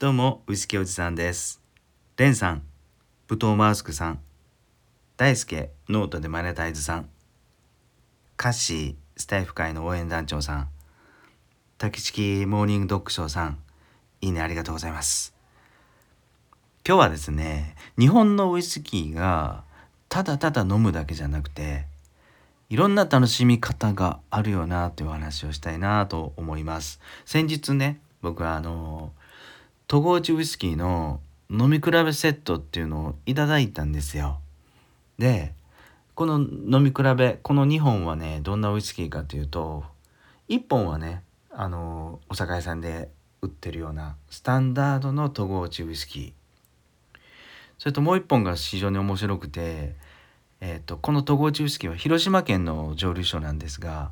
どうも、ウイスキーおじさんです。レンさん、ブトーマウスクさん、大輔、ノートでマネタイズさん、カッシー、スタエフ会の応援団長さん、竹チモーニングドッグショーさん、いいねありがとうございます。今日はですね、日本のウイスキーがただただ飲むだけじゃなくて、いろんな楽しみ方があるよなというお話をしたいなと思います。先日ね、僕はあの、戸郷内ウイスキーの飲み比べセットっていうのをいただいたんですよ。で、この飲み比べ、この2本はね、どんなウイスキーかというと、1本はね、あの、お酒屋さんで売ってるようなスタンダードの戸郷内ウイスキー。それともう1本が非常に面白くて、えー、とこの戸郷内ウイスキーは広島県の蒸留所なんですが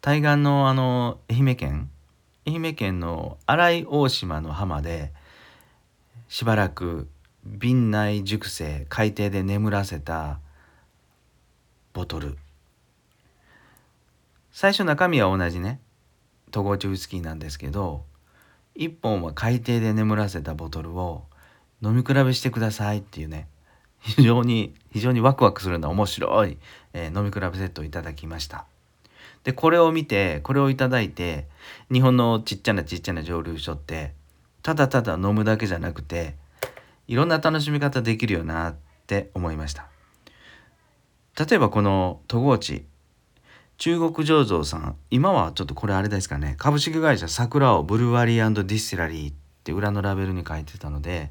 対岸のあの愛媛県愛媛県の新井大島の浜でしばらく瓶内熟成海底で眠らせたボトル。最初中身は同じね戸郷内ウイスキーなんですけど1本は海底で眠らせたボトルを飲み比べしてくださいっていうね非常に非常にワクワクするような面白い、えー飲み比べセットをいただきました。でこれを見てこれをいただいて日本のちっちゃなちっちゃな蒸留所ってただただ飲むだけじゃなくていろんな楽しみ方できるよなって思いました。例えばこの戸河内中国醸造さん今はちょっとこれあれですかね株式会社桜尾ブルワリーディスティラリーって裏のラベルに書いてたので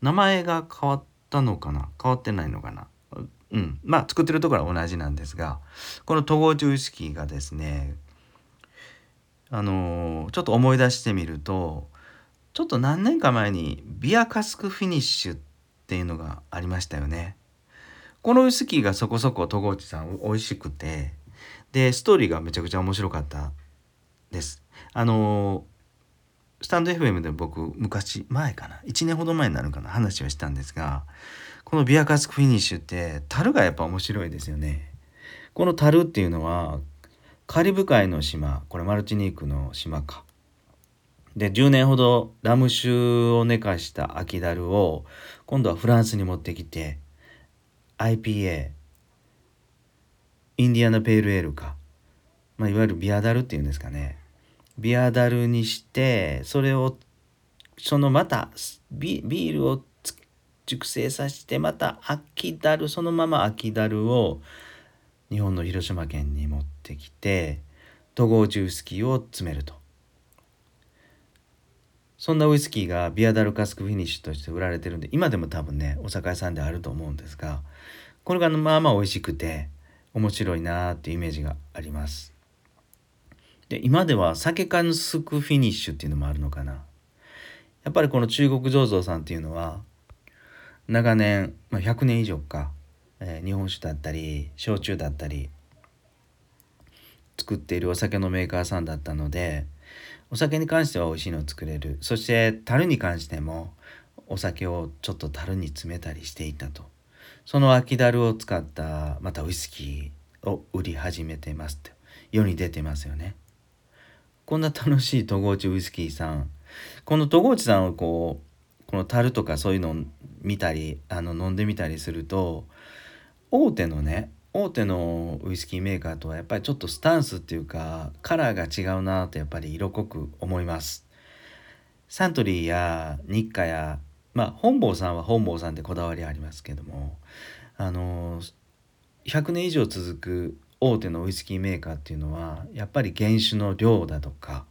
名前が変わったのかな変わってないのかな。うんまあ作ってるところは同じなんですがこの戸郷内ウイスキーがですねあのーちょっと思い出してみるとちょっと何年か前にビアカスクフィニッシュっていうのがありましたよね。このウイスキーがそこそこ戸郷さん美味しくてでストーリーがめちゃくちゃ面白かったです。あのースタンド FM で僕昔前かな1年ほど前になるかな話をしたんですがこのビアカスクフィニッシュって樽がやっぱ面白いですよね。この樽っていうのはカリブ海の島これマルチニークの島か。で10年ほどラム酒を寝かした空き樽を今度はフランスに持ってきて IPA インディアナペールエールか、まあ、いわゆるビアダルっていうんですかねビアダルにしてそれをそのまたビビールを熟成させてまた空きダルそのまま空きダルを日本の広島県に持ってきて戸郷内ウイスキーを詰めると。そんなウイスキーがビアダルカスクフィニッシュとして売られてるんで今でも多分ねお酒屋さんであると思うんですがこれがまあまあ美味しくて面白いなーっていうイメージがあります。で今では酒カスクフィニッシュっていうのもあるのかな。やっぱりこの中国醸造さんっていうのは長年、まあ、100年以上か、えー日本酒だったり焼酎だったり作っているお酒のメーカーさんだったのでお酒に関しては美味しいのを作れる。そして樽に関してもお酒をちょっと樽に詰めたりしていたと。その空き樽を使ったまたウイスキーを売り始めてますと。世に出てますよね。こんな楽しい戸郷内ウイスキーさん。この戸郷内さんをこうこの樽とかそういうの見たりあの飲んでみたりすると大手のね大手のウイスキーメーカーとはやっぱりちょっとスタンスっていうかカラーが違うなとやっぱり色濃く思います。サントリーや日課やまあ本坊さんは本坊さんでこだわりありますけどもあの100年以上続く大手のウイスキーメーカーっていうのはやっぱり原酒の量だとか、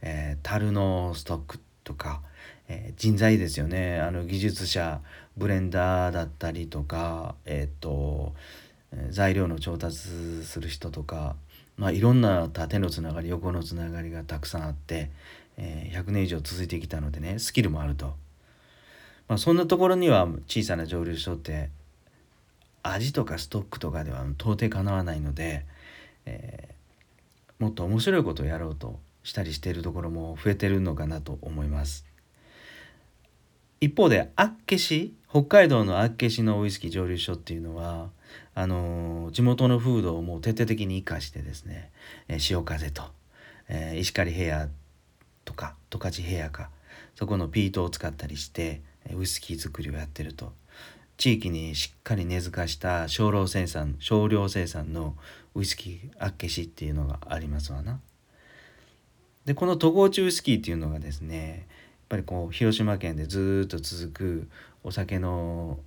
えー樽のストックとか、えー人材ですよねあの技術者ブレンダーだったりとかえっ、と材料の調達する人とか、まあ、いろんな縦のつながり横のつながりがたくさんあって、えー100年以上続いてきたのでねスキルもあると、まあ、そんなところには小さな蒸留所って味とかストックとかでは到底かなわないので、えーもっと面白いことをやろうとしたりしているところも増えてるのかなと思います。一方で厚岸北海道の厚岸のウイスキー蒸留所っていうのはあのー地元の風土をもう徹底的に生かしてですね、えー潮風と、えー石狩平野とか十勝平野かそこのピートを使ったりしてウイスキー作りをやってると地域にしっかり根付かした少量生産少量生産のウイスキーあっけしっていうのがありますわな。でこの戸郷中ウイスキーっていうのがですねぱりこう広島県でずっと続くお酒の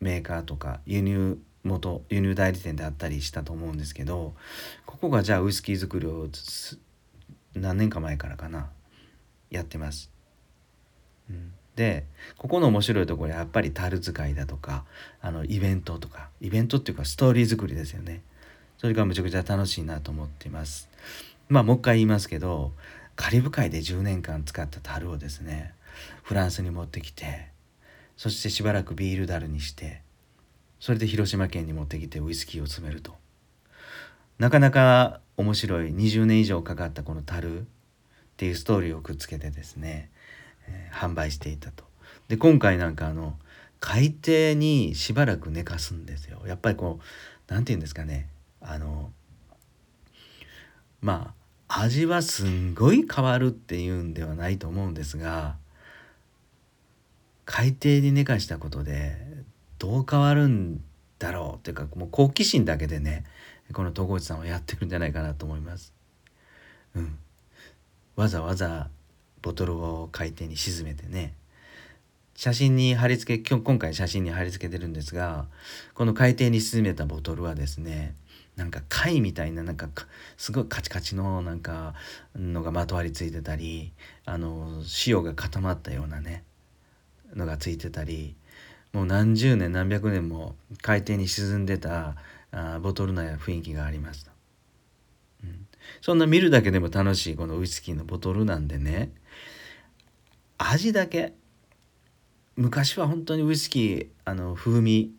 メーカーとか輸入元輸入代理店であったりしたと思うんですけどここがじゃあウイスキー作りを何年か前からかなやってます。うん、でここの面白いところはやっぱり樽使いだとかあのイベントとかイベントっていうかストーリー作りですよね。それがむちゃくちゃ楽しいなと思っています。まあもう一回言いますけどカリブ海で10年間使った樽をですねフランスに持ってきてそしてしばらくビール樽にしてそれで広島県に持ってきてウイスキーを詰めるとなかなか面白い20年以上かかったこの樽っていうストーリーをくっつけてですね、えー、販売していたと。で今回なんかあの海底にしばらく寝かすんですよ。やっぱりこう何て言うんですかねあのまあ味はすんごい変わるっていうんではないと思うんですが海底に寝かしたことでどう変わるんだろうっていうかもう好奇心だけでねこの戸越さんはやってるんじゃないかなと思います。うん、わざわざボトルを海底に沈めてね写真に貼り付け今日今回写真に貼り付けてるんですがこの海底に沈めたボトルはですねなんか貝みたいななんかすごいカチカチのなんかのがまとわりついてたりあの塩が固まったようなねのがついてたりもう何十年何百年も海底に沈んでたあボトルの雰囲気がありますと、うん、そんな見るだけでも楽しいこのウイスキーのボトルなんでね。味だけ。昔は本当にウイスキーあの風味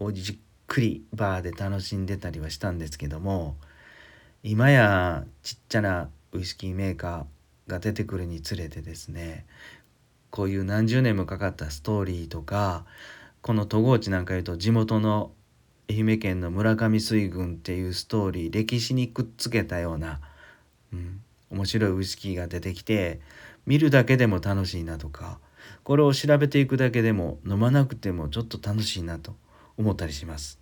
をじっくりバーで楽しんでたりはしたんですけども今やちっちゃなウイスキーメーカーが出てくるにつれてですねこういう何十年もかかったストーリーとかこの戸郷地なんかいうと地元の愛媛県の村上水軍っていうストーリー歴史にくっつけたような、うん、面白いウイスキーが出てきて見るだけでも楽しいなとかこれを調べていくだけでも飲まなくてもちょっと楽しいなと。思ったりします。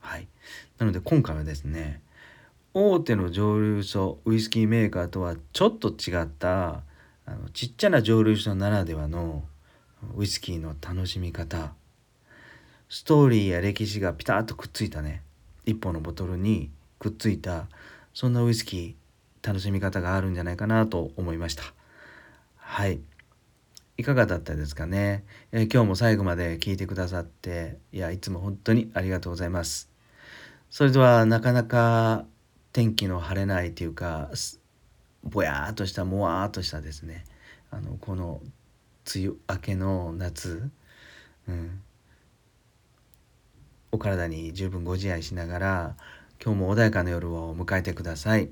はい、なので今回はですね大手の蒸留所ウイスキーメーカーとはちょっと違ったあのちっちゃな蒸留所ならではのウイスキーの楽しみ方ストーリーや歴史がピタッとくっついたね一本のボトルにくっついたそんなウイスキー楽しみ方があるんじゃないかなと思いました。はい。いかがだったですかね、えー、今日も最後まで聞いてくださっていやいつも本当にありがとうございます。それではなかなか天気の晴れないというかぼやーっとしたもわーっとしたですね。あのこの梅雨明けの夏、うん、お体に十分ご自愛しながら今日も穏やかな夜を迎えてください。